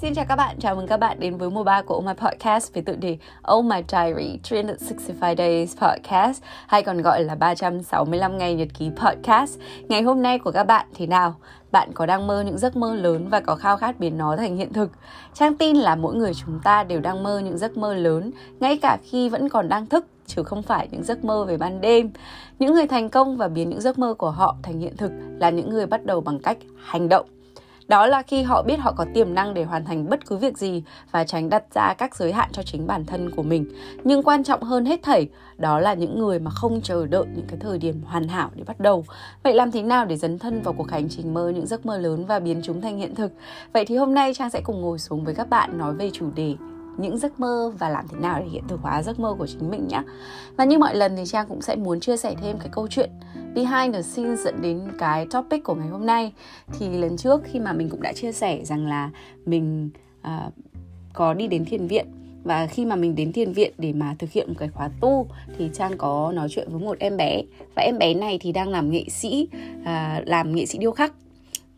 Xin chào các bạn, chào mừng các bạn đến với mùa 3 của Oh My Podcast với tựa đề Oh My Diary 365 Days Podcast hay còn gọi là 365 ngày nhật ký podcast. Ngày hôm nay của các bạn thế nào? Bạn có đang mơ những giấc mơ lớn và có khao khát biến nó thành hiện thực? Trang tin là mỗi người chúng ta đều đang mơ những giấc mơ lớn, ngay cả khi vẫn còn đang thức chứ không phải những giấc mơ về ban đêm. Những người thành công và biến những giấc mơ của họ thành hiện thực là những người bắt đầu bằng cách hành động đó là khi họ biết họ có tiềm năng để hoàn thành bất cứ việc gì và tránh đặt ra các giới hạn cho chính bản thân của mình. Nhưng quan trọng hơn hết thảy, đó là những người mà không chờ đợi những cái thời điểm hoàn hảo để bắt đầu. Vậy làm thế nào để dấn thân vào cuộc hành trình mơ những giấc mơ lớn và biến chúng thành hiện thực? Vậy thì hôm nay trang sẽ cùng ngồi xuống với các bạn nói về chủ đề những giấc mơ và làm thế nào để hiện thực hóa giấc mơ của chính mình nhé. Và như mọi lần thì Trang cũng sẽ muốn chia sẻ thêm cái câu chuyện behind the scenes dẫn đến cái topic của ngày hôm nay. Thì lần trước khi mà mình cũng đã chia sẻ rằng là mình uh, có đi đến thiền viện và khi mà mình đến thiền viện để mà thực hiện một cái khóa tu thì trang có nói chuyện với một em bé và em bé này thì đang làm nghệ sĩ à, làm nghệ sĩ điêu khắc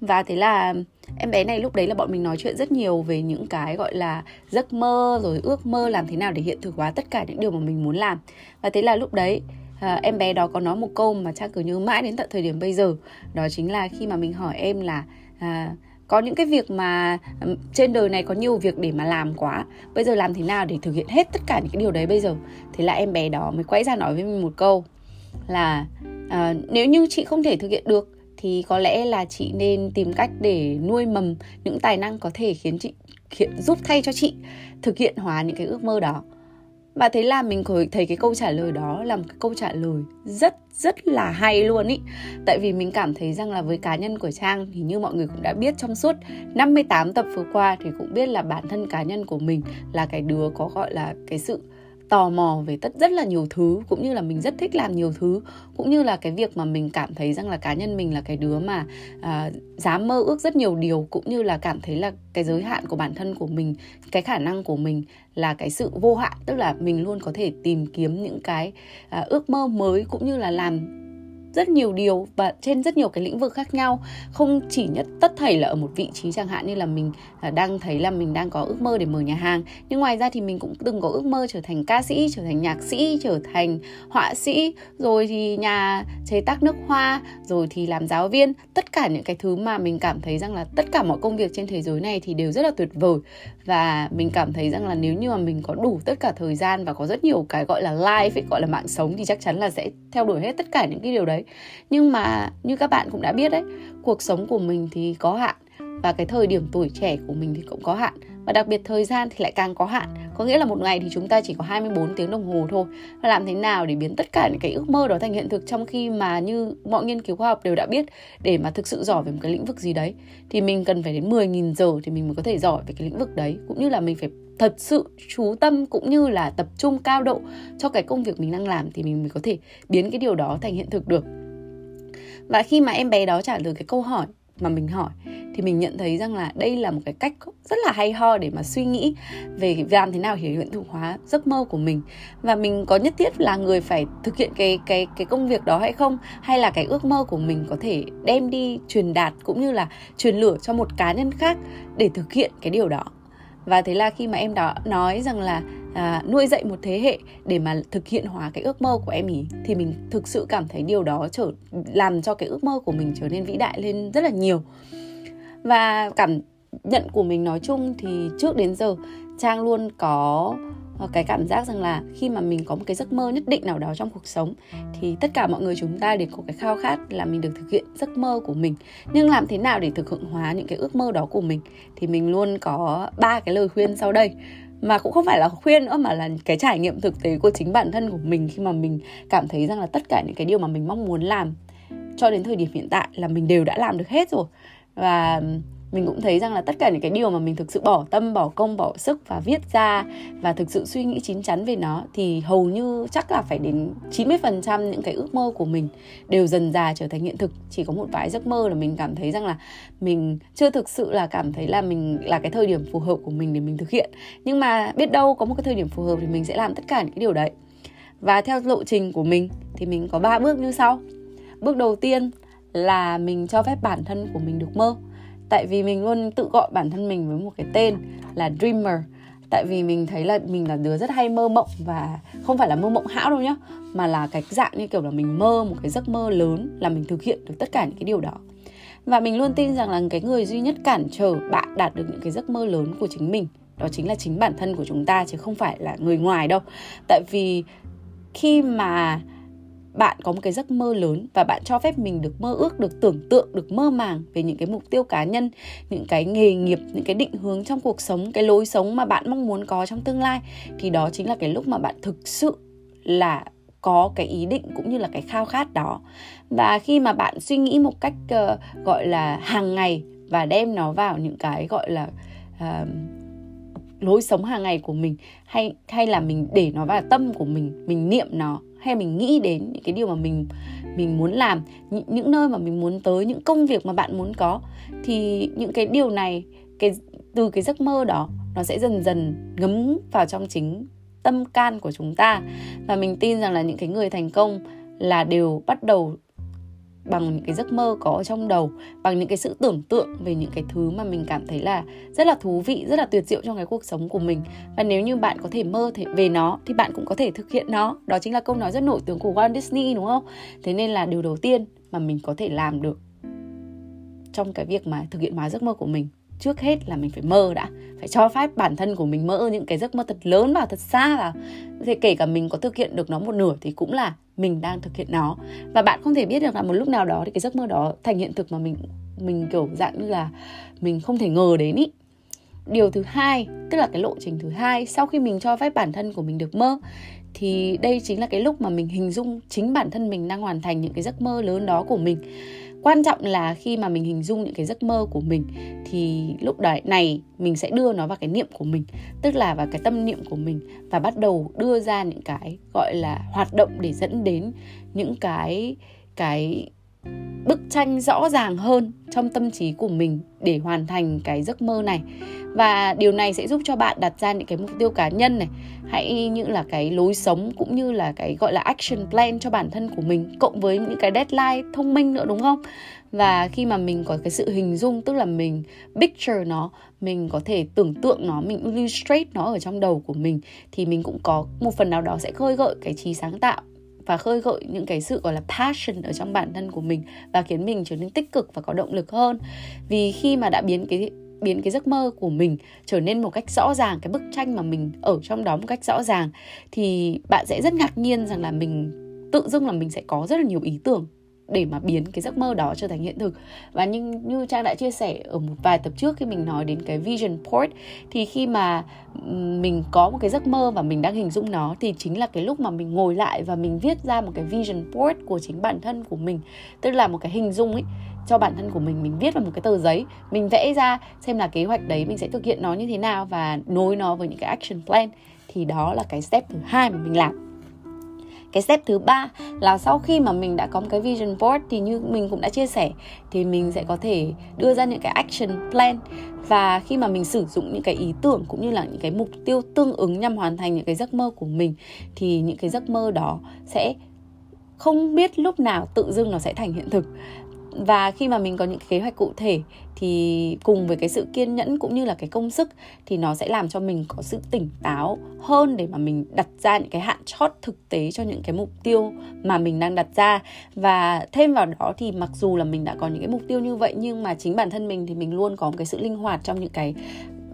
và thế là em bé này lúc đấy là bọn mình nói chuyện rất nhiều về những cái gọi là giấc mơ rồi ước mơ làm thế nào để hiện thực hóa tất cả những điều mà mình muốn làm. Và thế là lúc đấy à, em bé đó có nói một câu mà trang cứ nhớ mãi đến tận thời điểm bây giờ. Đó chính là khi mà mình hỏi em là à, có những cái việc mà trên đời này có nhiều việc để mà làm quá bây giờ làm thế nào để thực hiện hết tất cả những cái điều đấy bây giờ? Thế là em bé đó mới quay ra nói với mình một câu là à, nếu như chị không thể thực hiện được thì có lẽ là chị nên tìm cách để nuôi mầm những tài năng có thể khiến chị khiến, giúp thay cho chị thực hiện hóa những cái ước mơ đó. Và thế là mình thấy cái câu trả lời đó là một cái câu trả lời rất rất là hay luôn ý. Tại vì mình cảm thấy rằng là với cá nhân của Trang thì như mọi người cũng đã biết trong suốt 58 tập vừa qua thì cũng biết là bản thân cá nhân của mình là cái đứa có gọi là cái sự tò mò về tất rất là nhiều thứ cũng như là mình rất thích làm nhiều thứ cũng như là cái việc mà mình cảm thấy rằng là cá nhân mình là cái đứa mà à, dám mơ ước rất nhiều điều cũng như là cảm thấy là cái giới hạn của bản thân của mình cái khả năng của mình là cái sự vô hạn. Tức là mình luôn có thể tìm kiếm những cái à, ước mơ mới cũng như là làm rất nhiều điều và trên rất nhiều cái lĩnh vực khác nhau. Không chỉ nhất tất thảy là ở một vị trí chẳng hạn như là mình à, đang thấy là mình đang có ước mơ để mở nhà hàng. Nhưng ngoài ra thì mình cũng từng có ước mơ trở thành ca sĩ trở thành nhạc sĩ trở thành họa sĩ rồi thì nhà chế tác nước hoa rồi thì làm giáo viên. Tất cả những cái thứ mà mình cảm thấy rằng là tất cả mọi công việc trên thế giới này thì đều rất là tuyệt vời. Và mình cảm thấy rằng là nếu như mà mình có đủ tất cả thời gian và có rất nhiều cái gọi là life ấy, gọi là mạng sống thì chắc chắn là sẽ theo đuổi hết tất cả những cái điều đấy nhưng mà như các bạn cũng đã biết đấy, cuộc sống của mình thì có hạn và cái thời điểm tuổi trẻ của mình thì cũng có hạn. Và đặc biệt thời gian thì lại càng có hạn. Có nghĩa là một ngày thì chúng ta chỉ có 24 tiếng đồng hồ thôi. Và làm thế nào để biến tất cả những cái ước mơ đó thành hiện thực trong khi mà như mọi nghiên cứu khoa học đều đã biết để mà thực sự giỏi về một cái lĩnh vực gì đấy? Thì mình cần phải đến 10.000 giờ thì mình mới có thể giỏi về cái lĩnh vực đấy. Cũng như là mình phải thật sự chú tâm cũng như là tập trung cao độ cho cái công việc mình đang làm thì mình mới có thể biến cái điều đó thành hiện thực được và khi mà em bé đó trả lời cái câu hỏi mà mình hỏi, thì mình nhận thấy rằng là đây là một cái cách rất là hay ho để mà suy nghĩ về làm thế nào hiểu hiện thực hóa giấc mơ của mình. Và mình có nhất thiết là người phải thực hiện cái cái cái công việc đó hay không? Hay là cái ước mơ của mình có thể đem đi truyền đạt cũng như là truyền lửa cho một cá nhân khác để thực hiện cái điều đó? Và thế là khi mà em đó nói rằng là à, nuôi dạy một thế hệ để mà thực hiện hóa cái ước mơ của em ý thì mình thực sự cảm thấy điều đó trở làm cho cái ước mơ của mình trở nên vĩ đại lên rất là nhiều. Và cảm nhận của mình nói chung thì trước đến giờ trang luôn có ờ, cái cảm giác rằng là khi mà mình có một cái giấc mơ nhất định nào đó trong cuộc sống thì tất cả mọi người chúng ta đều có cái khao khát là mình được thực hiện giấc mơ của mình. Nhưng làm thế nào để thực hiện hóa những cái ước mơ đó của mình? Thì mình luôn có ba cái lời khuyên sau đây mà cũng không phải là khuyên nữa, mà là cái trải nghiệm thực tế của chính bản thân của mình khi mà mình cảm thấy rằng là tất cả những cái điều mà mình mong muốn làm cho đến thời điểm hiện tại là mình đều đã làm được hết rồi. Và mình cũng thấy rằng là tất cả những cái điều mà mình thực sự bỏ tâm, bỏ công, bỏ sức và viết ra và thực sự suy nghĩ chín chắn về nó thì hầu như chắc là phải đến 90% những cái ước mơ của mình đều dần dà trở thành hiện thực. Chỉ có một vài giấc mơ là mình cảm thấy rằng là mình chưa thực sự là cảm thấy là mình là cái thời điểm phù hợp của mình để mình thực hiện. Nhưng mà biết đâu có một cái thời điểm phù hợp thì mình sẽ làm tất cả những cái điều đấy. Và theo lộ trình của mình thì mình có ba bước như sau. Bước đầu tiên là mình cho phép bản thân của mình được mơ tại vì mình luôn tự gọi bản thân mình với một cái tên là dreamer. Tại vì mình thấy là mình là đứa rất hay mơ mộng và không phải là mơ mộng hão đâu nhá, mà là cái dạng như kiểu là mình mơ một cái giấc mơ lớn là mình thực hiện được tất cả những cái điều đó. Và mình luôn tin rằng là cái người duy nhất cản trở bạn đạt được những cái giấc mơ lớn của chính mình, đó chính là chính bản thân của chúng ta chứ không phải là người ngoài đâu. Tại vì khi mà bạn có một cái giấc mơ lớn và bạn cho phép mình được mơ ước được tưởng tượng được mơ màng về những cái mục tiêu cá nhân những cái nghề nghiệp những cái định hướng trong cuộc sống cái lối sống mà bạn mong muốn có trong tương lai thì đó chính là cái lúc mà bạn thực sự là có cái ý định cũng như là cái khao khát đó. Và khi mà bạn suy nghĩ một cách uh, gọi là hàng ngày và đem nó vào những cái gọi là uh, lối sống hàng ngày của mình hay hay là mình để nó vào tâm của mình mình niệm nó hay mình nghĩ đến những cái điều mà mình mình muốn làm những, những nơi mà mình muốn tới những công việc mà bạn muốn có thì những cái điều này cái từ cái giấc mơ đó nó sẽ dần dần ngấm vào trong chính tâm can của chúng ta. Và mình tin rằng là những cái người thành công là đều bắt đầu bằng những cái giấc mơ có trong đầu, bằng những cái sự tưởng tượng về những cái thứ mà mình cảm thấy là rất là thú vị, rất là tuyệt diệu trong cái cuộc sống của mình. Và nếu như bạn có thể mơ thể về nó thì bạn cũng có thể thực hiện nó. Đó chính là câu nói rất nổi tiếng của Walt Disney, đúng không? Thế nên là điều đầu tiên mà mình có thể làm được trong cái việc mà thực hiện hóa giấc mơ của mình trước hết là mình phải mơ đã. Phải cho phép bản thân của mình mơ những cái giấc mơ thật lớn và thật xa là thì kể cả mình có thực hiện được nó một nửa thì cũng là mình đang thực hiện nó. Và bạn không thể biết được là một lúc nào đó thì cái giấc mơ đó thành hiện thực mà mình mình kiểu dạng như là mình không thể ngờ đến ý. Điều thứ hai, tức là cái lộ trình thứ hai, sau khi mình cho phép bản thân của mình được mơ, thì đây chính là cái lúc mà mình hình dung chính bản thân mình đang hoàn thành những cái giấc mơ lớn đó của mình quan trọng là khi mà mình hình dung những cái giấc mơ của mình, thì lúc đấy, này, mình sẽ đưa nó vào cái niệm của mình, tức là vào cái tâm niệm của mình, và bắt đầu đưa ra những cái, gọi là, hoạt động để dẫn đến những cái cái bức tranh rõ ràng hơn trong tâm trí của mình để hoàn thành cái giấc mơ này. Và điều này sẽ giúp cho bạn đặt ra những cái mục tiêu cá nhân này. Hãy như là cái lối sống cũng như là cái gọi là action plan cho bản thân của mình, cộng với những cái deadline thông minh nữa, đúng không? Và khi mà mình có cái sự hình dung, tức là mình picture nó, mình có thể tưởng tượng nó, mình illustrate nó ở trong đầu của mình, thì mình cũng có một phần nào đó sẽ khơi gợi cái trí sáng tạo và khơi gợi những cái sự, gọi là, passion ở trong bản thân của mình và khiến mình trở nên tích cực và có động lực hơn. Vì khi mà đã biến cái biến cái giấc mơ của mình trở nên một cách rõ ràng, cái bức tranh mà mình ở trong đó một cách rõ ràng, thì bạn sẽ rất ngạc nhiên rằng là mình, tự dưng là mình sẽ có rất là nhiều ý tưởng để mà biến cái giấc mơ đó trở thành hiện thực. Và như như trang đã chia sẻ ở một vài tập trước khi mình nói đến cái vision board thì khi mà mình có một cái giấc mơ và mình đang hình dung nó, thì chính là cái lúc mà mình ngồi lại và mình viết ra một cái vision board của chính bản thân của mình. Tức là một cái hình dung ấy, cho bản thân của mình mình viết vào một cái tờ giấy, mình vẽ ra xem là kế hoạch đấy mình sẽ thực hiện nó như thế nào và nối nó với những cái action plan. Thì đó là cái step thứ hai mà mình làm cái step thứ ba là sau khi mà mình đã có một cái vision board thì như mình cũng đã chia sẻ, thì mình sẽ có thể đưa ra những cái action plan. Và khi mà mình sử dụng những cái ý tưởng cũng như là những cái mục tiêu tương ứng nhằm hoàn thành những cái giấc mơ của mình, thì những cái giấc mơ đó sẽ không biết lúc nào tự dưng nó sẽ thành hiện thực và khi mà mình có những kế hoạch cụ thể thì cùng với cái sự kiên nhẫn cũng như là cái công sức thì nó sẽ làm cho mình có sự tỉnh táo hơn để mà mình đặt ra những cái hạn chót thực tế cho những cái mục tiêu mà mình đang đặt ra. Và thêm vào đó thì mặc dù là mình đã có những cái mục tiêu như vậy nhưng mà chính bản thân mình thì mình luôn có một cái sự linh hoạt trong những cái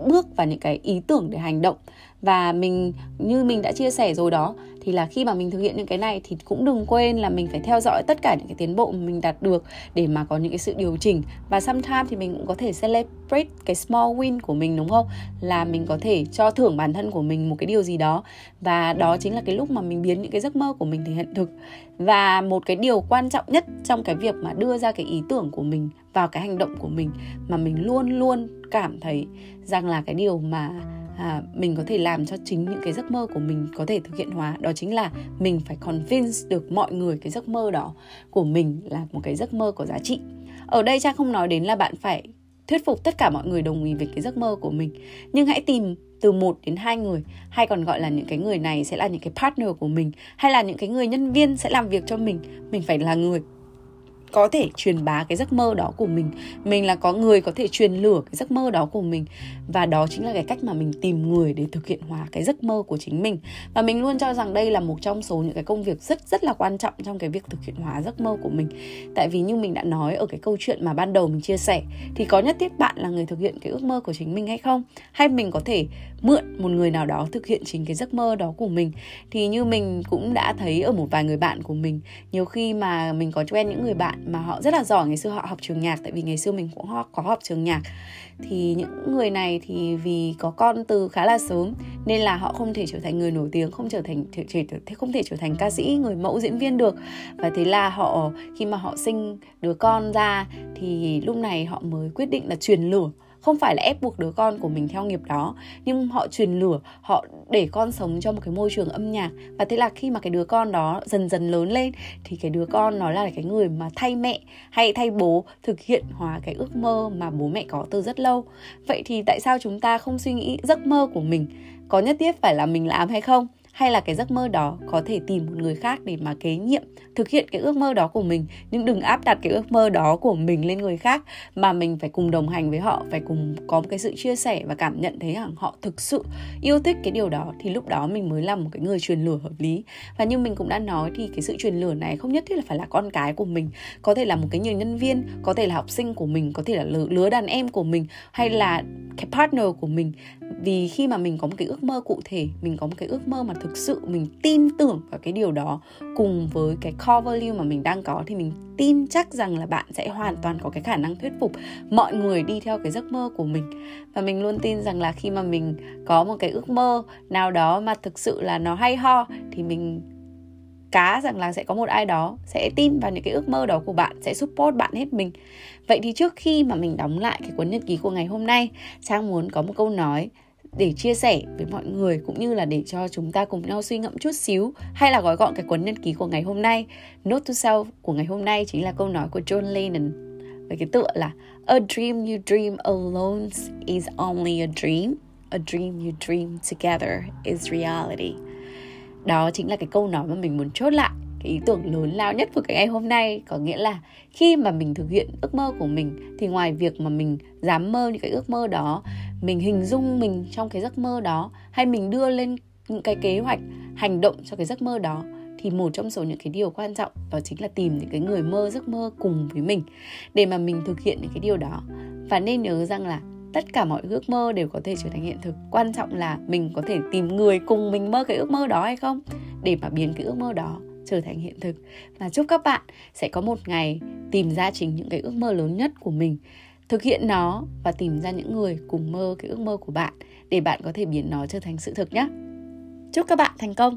bước và những cái ý tưởng để hành động và mình, như mình đã chia sẻ rồi đó, thì là khi mà mình thực hiện những cái này thì cũng đừng quên là mình phải theo dõi tất cả những cái tiến bộ mà mình đạt được để mà có những cái sự điều chỉnh. Và sometimes thì mình cũng có thể celebrate cái small win của mình, đúng không? Là mình có thể cho thưởng bản thân của mình một cái điều gì đó. Và đó chính là cái lúc mà mình biến những cái giấc mơ của mình thành hiện thực. Và một cái điều quan trọng nhất trong cái việc mà đưa ra cái ý tưởng của mình vào cái hành động của mình mà mình luôn luôn cảm thấy rằng là cái điều mà à, mình có thể làm cho chính những cái giấc mơ của mình có thể thực hiện hóa. Đó chính là mình phải convince được mọi người cái giấc mơ đó của mình là một cái giấc mơ có giá trị. Ở đây cha không nói đến là bạn phải thuyết phục tất cả mọi người đồng ý về cái giấc mơ của mình. Nhưng hãy tìm từ một đến hai người hay còn gọi là những cái người này sẽ là những cái partner của mình hay là những cái người nhân viên sẽ làm việc cho mình. Mình phải là người có thể truyền bá cái giấc mơ đó của mình. Mình là có người có thể truyền lửa cái giấc mơ đó của mình. Và đó chính là cái cách mà mình tìm người để thực hiện hóa cái giấc mơ của chính mình. Và mình luôn cho rằng đây là một trong số những cái công việc rất rất là quan trọng trong cái việc thực hiện hóa giấc mơ của mình. Tại vì như mình đã nói ở cái câu chuyện mà ban đầu mình chia sẻ, thì có nhất thiết bạn là người thực hiện cái ước mơ của chính mình hay không? Hay mình có thể mượn một người nào đó thực hiện chính cái giấc mơ đó của mình? Thì như mình cũng đã thấy ở một vài người bạn của mình, nhiều khi mà mình có quen những người bạn mà họ rất là giỏi. Ngày xưa họ học trường nhạc tại vì ngày xưa mình cũng có học trường nhạc. Thì những người này thì vì có con từ khá là sớm nên là họ không thể trở thành người nổi tiếng không trở thành thể, thể không thể trở thành ca sĩ người mẫu diễn viên được. Và thế là họ khi mà họ sinh đứa con ra thì lúc này họ mới quyết định là truyền lửa không phải là ép buộc đứa con của mình theo nghiệp đó, nhưng họ truyền lửa, họ để con sống trong một cái môi trường âm nhạc. Và thế là khi mà cái đứa con đó dần dần lớn lên, thì cái đứa con nó là cái người mà thay mẹ hay thay bố thực hiện hóa cái ước mơ mà bố mẹ có từ rất lâu. Vậy thì tại sao chúng ta không suy nghĩ giấc mơ của mình? Có nhất thiết phải là mình làm hay không? Hay là cái giấc mơ đó có thể tìm một người khác để mà kế nhiệm, thực hiện cái ước mơ đó của mình. Nhưng đừng áp đặt cái ước mơ đó của mình lên người khác, mà mình phải cùng đồng hành với họ, phải cùng có một cái sự chia sẻ và cảm nhận thấy rằng họ thực sự yêu thích cái điều đó, thì lúc đó mình mới là một cái người truyền lửa hợp lý. Và như mình cũng đã nói thì cái sự truyền lửa này không nhất thiết là phải là con cái của mình, có thể là một cái người nhân viên, có thể là học sinh của mình, có thể là lứa đàn em của mình, hay là cái partner của mình. Vì khi mà mình có một cái ước mơ cụ thể, mình có một cái ước mơ mà thực sự mình tin tưởng vào cái điều đó cùng với cái core value mà mình đang có thì mình tin chắc rằng là bạn sẽ hoàn toàn có cái khả năng thuyết phục mọi người đi theo cái giấc mơ của mình. Và mình luôn tin rằng là khi mà mình có một cái ước mơ nào đó mà thực sự là nó hay ho thì mình cá rằng là sẽ có một ai đó sẽ tin vào những cái ước mơ đó của bạn, sẽ support bạn hết mình. Vậy thì trước khi mà mình đóng lại cái cuốn nhật ký của ngày hôm nay, trang muốn có một câu nói để chia sẻ với mọi người cũng như là để cho chúng ta cùng nhau suy ngẫm chút xíu hay là gói gọn cái cuốn nhật ký của ngày hôm nay. Note to self của ngày hôm nay chính là câu nói của John Lennon với cái tựa là, a dream you dream alone is only a dream. A dream you dream together is reality. Đó chính là cái câu nói mà mình muốn chốt lại cái ý tưởng lớn lao nhất của cái ngày hôm nay. Có nghĩa là khi mà mình thực hiện ước mơ của mình thì ngoài việc mà mình dám mơ những cái ước mơ đó mình hình dung mình trong cái giấc mơ đó, hay mình đưa lên những cái kế hoạch, hành động cho cái giấc mơ đó, thì một trong số những cái điều quan trọng đó chính là tìm những cái người mơ giấc mơ cùng với mình, để mà mình thực hiện những cái điều đó. Và nên nhớ rằng là tất cả mọi ước mơ đều có thể trở thành hiện thực. Quan trọng là mình có thể tìm người cùng mình mơ cái ước mơ đó hay không, để mà biến cái ước mơ đó trở thành hiện thực. Và chúc các bạn sẽ có một ngày tìm ra chính những cái ước mơ lớn nhất của mình thực hiện nó và tìm ra những người cùng mơ cái ước mơ của bạn để bạn có thể biến nó trở thành sự thực nhé chúc các bạn thành công!